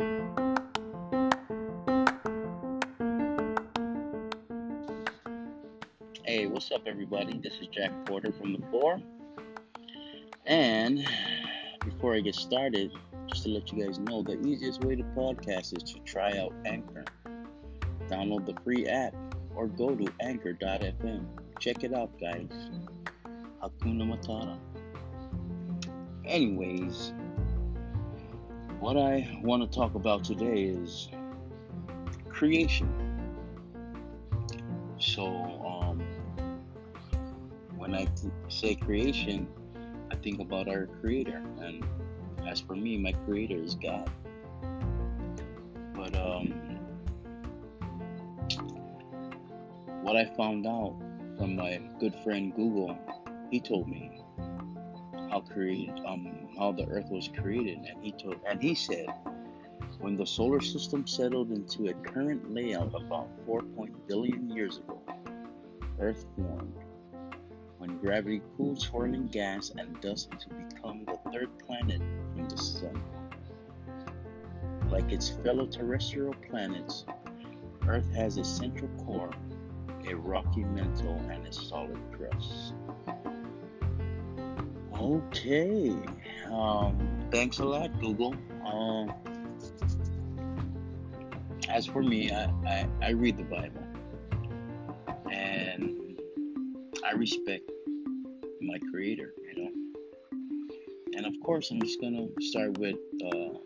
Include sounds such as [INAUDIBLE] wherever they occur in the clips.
Hey, what's up, everybody? This is Jack Porter from the floor. And before I get started, just to let you guys know, the easiest way to podcast is to try out Anchor. Download the free app or go to anchor.fm. Check it out, guys. Hakuna Matata. Anyways, what I want to talk about today is creation. So, um, when I th- say creation, I think about our Creator, and as for me, my Creator is God. But um, what I found out from my good friend Google, he told me how created um how the Earth was created, and he told and he said when the solar system settled into a current layout about 4. billion years ago, Earth formed when gravity cooled swirling gas and dust to become the third planet from the Sun. Like its fellow terrestrial planets, Earth has a central core, a rocky mantle, and a solid crust. Okay. Um, thanks a lot, Google. Um, as for me, I, I, I read the Bible and I respect my creator, you know. And of course, I'm just gonna start with uh,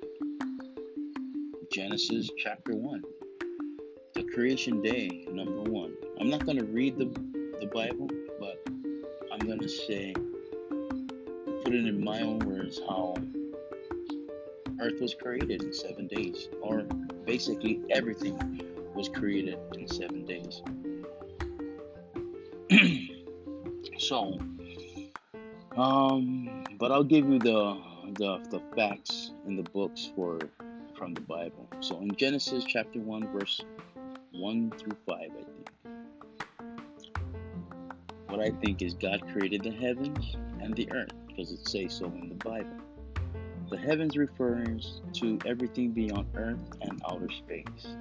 Genesis chapter 1, the creation day, number one. I'm not gonna read the, the Bible, but I'm gonna say, put it in my own words, how Earth was created in seven days, or basically everything was created in seven days. [CLEARS THROAT] so, um, but I'll give you the, the the facts in the books for from the Bible. So in Genesis chapter one, verse one through five, I think. What I think is God created the heavens and the earth, because it says so in the Bible. The heavens refers to everything beyond earth and outer space.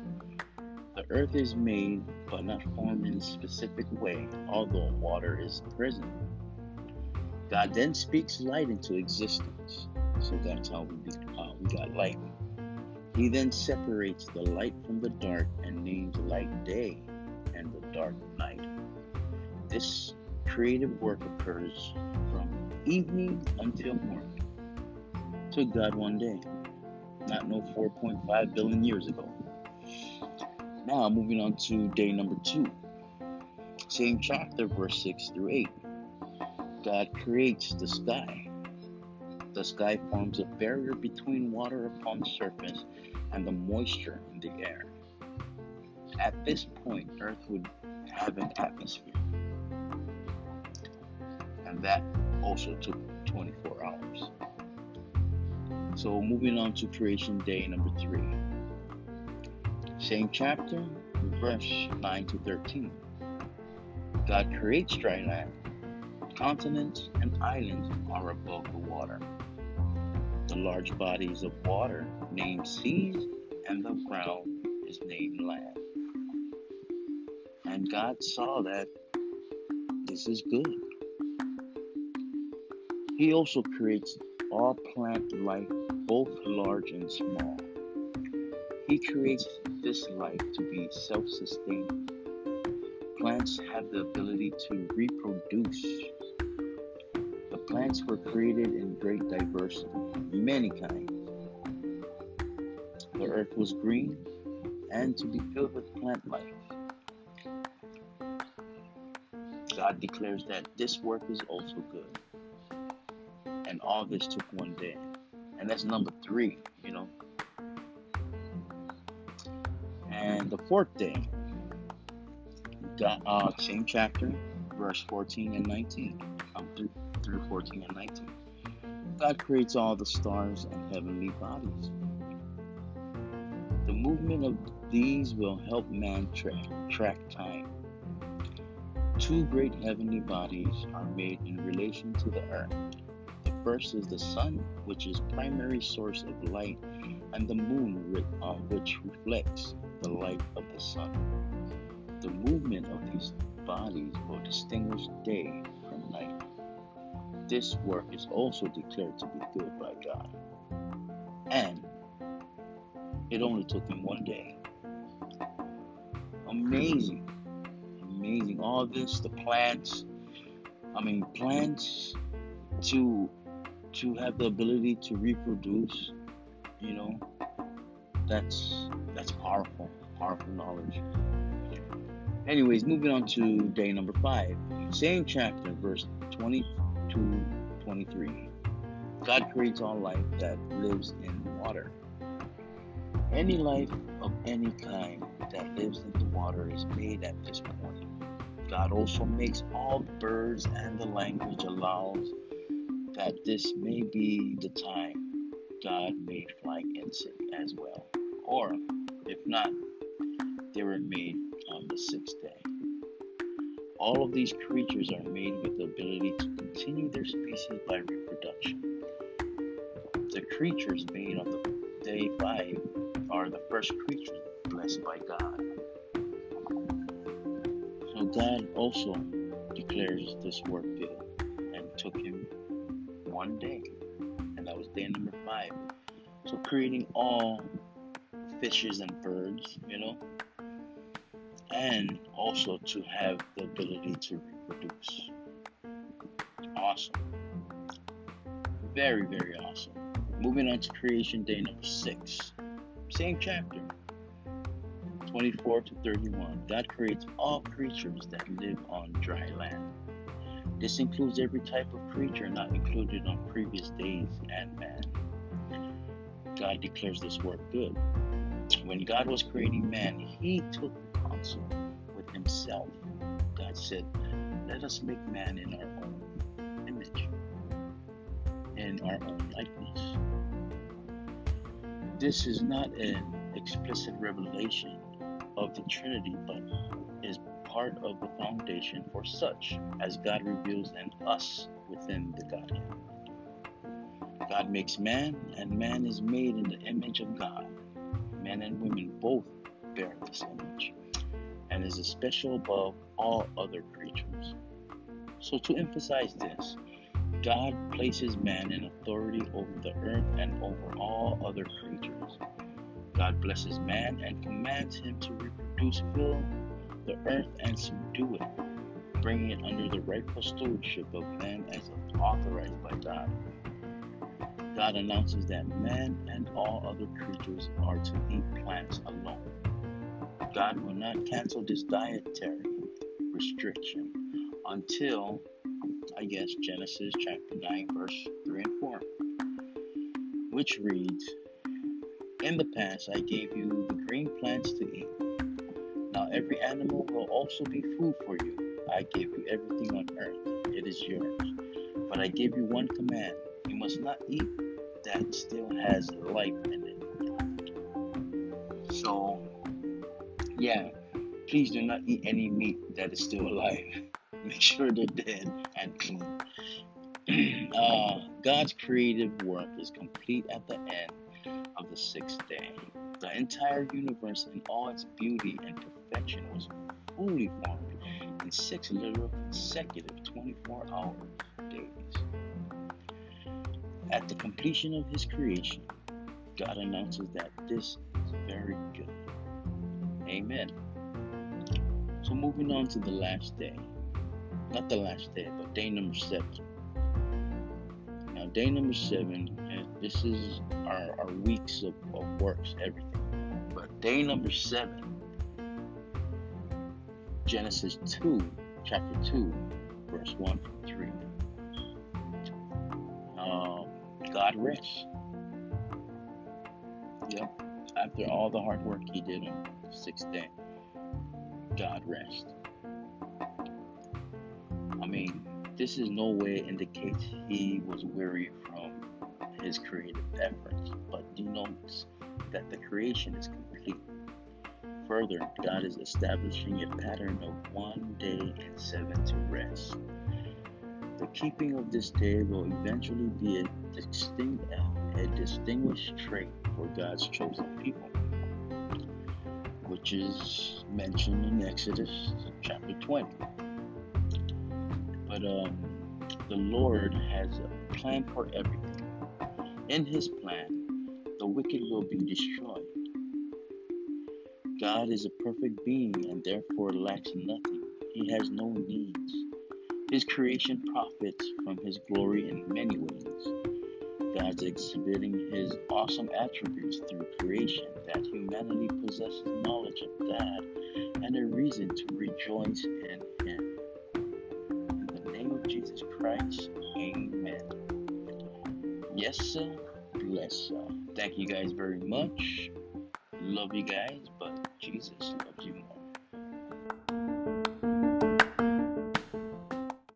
The earth is made but not formed in a specific way, although water is present. God then speaks light into existence. So that's how we, we got light. He then separates the light from the dark and names light day and the dark night. This creative work occurs from evening until morning took God one day, not no 4.5 billion years ago. Now, moving on to day number two. Same chapter, verse 6 through 8. God creates the sky. The sky forms a barrier between water upon the surface and the moisture in the air. At this point, Earth would have an atmosphere. And that also took 24 hours. So moving on to creation day number three. Same chapter, verse 9 to 13. God creates dry land. Continents and islands are above the water. The large bodies of water named seas, and the ground is named land. And God saw that this is good. He also creates all plant life, both large and small. He creates this life to be self sustaining. Plants have the ability to reproduce. The plants were created in great diversity, many kinds. The earth was green and to be filled with plant life. God declares that this work is also good and all this took one day. And that's number three, you know. And the fourth day, uh, same chapter, verse 14 and 19, um, through, through 14 and 19. God creates all the stars and heavenly bodies. The movement of these will help man track, track time. Two great heavenly bodies are made in relation to the earth Is the sun, which is primary source of light and the moon, uh, which reflects the light of the sun. The movement of these bodies will distinguish day from night. This work is also declared to be good by God. And it only took him one day. Amazing. Amazing. All this, the plants. I mean, plants to to have the ability to reproduce, you know, that's that's powerful, powerful knowledge. Anyways, moving on to day number five, same chapter, verse 20 to 23. God creates all life that lives in water. Any life of any kind that lives in the water is made at this point. God also makes all birds, and the language allows that this may be the time God made flying insect as well. Or, if not, they were made on the sixth day. All of these creatures are made with the ability to continue their species by reproduction. The creatures made on the day five are the first creatures blessed by God. So God also declares this work good and took him one day, and that was day number five. So creating all fishes and birds, you know, and also to have the ability to reproduce. Awesome. Very, very awesome. Moving on to creation day number six. Same chapter. 24 to 31. God creates all creatures that live on dry land. This includes every type of creature not included on previous days and man. God declares this work good. When God was creating man, he took counsel with himself. God said, Let us make man in our own image, in our own likeness. This is not an explicit revelation of the Trinity, but is part of the foundation for such as God reveals in us within the Godhead. God makes man, and man is made in the image of God. Men and women both bear this image, and is especial above all other creatures. So, to emphasize this, God places man in authority over the earth and over all other creatures. God blesses man and commands him to reproduce, fill the earth, and subdue it, bringing it under the rightful stewardship of man as authorized by God. God announces that man and all other creatures are to eat plants alone. God will not cancel this dietary restriction until, I guess, Genesis chapter 9, verse 3 and 4, which reads, In the past I gave you the green plants to eat. Now every animal will also be food for you. I gave you everything on earth, it is yours. But I give you one command you must not eat that still has life in it. So, yeah, please do not eat any meat that is still alive. [LAUGHS] Make sure they're dead and clean. [CLEARS THROAT] uh, God's creative work is complete at the end of the sixth day. The entire universe in all its beauty and perfection was fully formed in six literal consecutive 24 hour days. At the completion of his creation, God announces that this is very good. Amen. So, moving on to the last day. Not the last day, but day number seven. Now, day number seven, this is our, our weeks of, of works, everything. But day number seven, Genesis 2, chapter 2, verse 1 through 3. Um, God rests. Yep. After all the hard work he did on the sixth day, God rests. I mean, this is no way indicates he was weary from his creative efforts, but denotes that the creation is complete. Further, God is establishing a pattern of one day and seven to rest. The keeping of this day will eventually be a distinct, a distinguished trait for God's chosen people, which is mentioned in Exodus chapter 20. But um, the Lord has a plan for everything. In His plan, the wicked will be destroyed. God is a perfect being and therefore lacks nothing. He has no needs. His creation profits from His glory in many ways. God's exhibiting His awesome attributes through creation that humanity possesses knowledge of God and a reason to rejoice in Him. In the name of Jesus Christ, Amen. Yes, sir. Bless, sir. Thank you guys very much. Love you guys, Jesus loves you